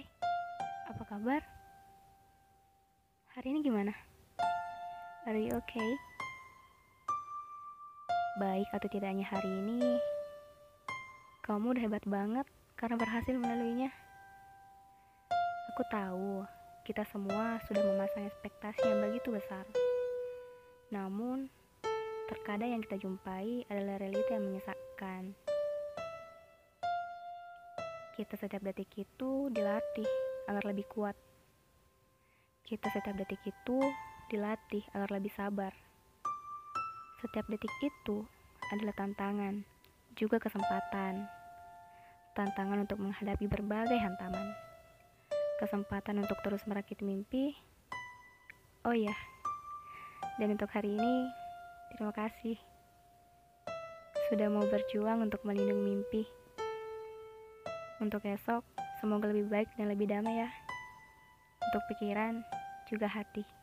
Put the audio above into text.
Hai, apa kabar? Hari ini gimana? Are you okay? Baik atau tidaknya hari ini, kamu udah hebat banget karena berhasil melaluinya. Aku tahu, kita semua sudah memasang ekspektasi yang begitu besar. Namun, terkadang yang kita jumpai adalah realita yang menyesakkan. Kita setiap detik itu dilatih agar lebih kuat. Kita setiap detik itu dilatih agar lebih sabar. Setiap detik itu adalah tantangan, juga kesempatan. Tantangan untuk menghadapi berbagai hantaman. Kesempatan untuk terus merakit mimpi. Oh iya, dan untuk hari ini, terima kasih sudah mau berjuang untuk melindungi mimpi. Untuk esok, semoga lebih baik dan lebih damai ya. Untuk pikiran, juga hati.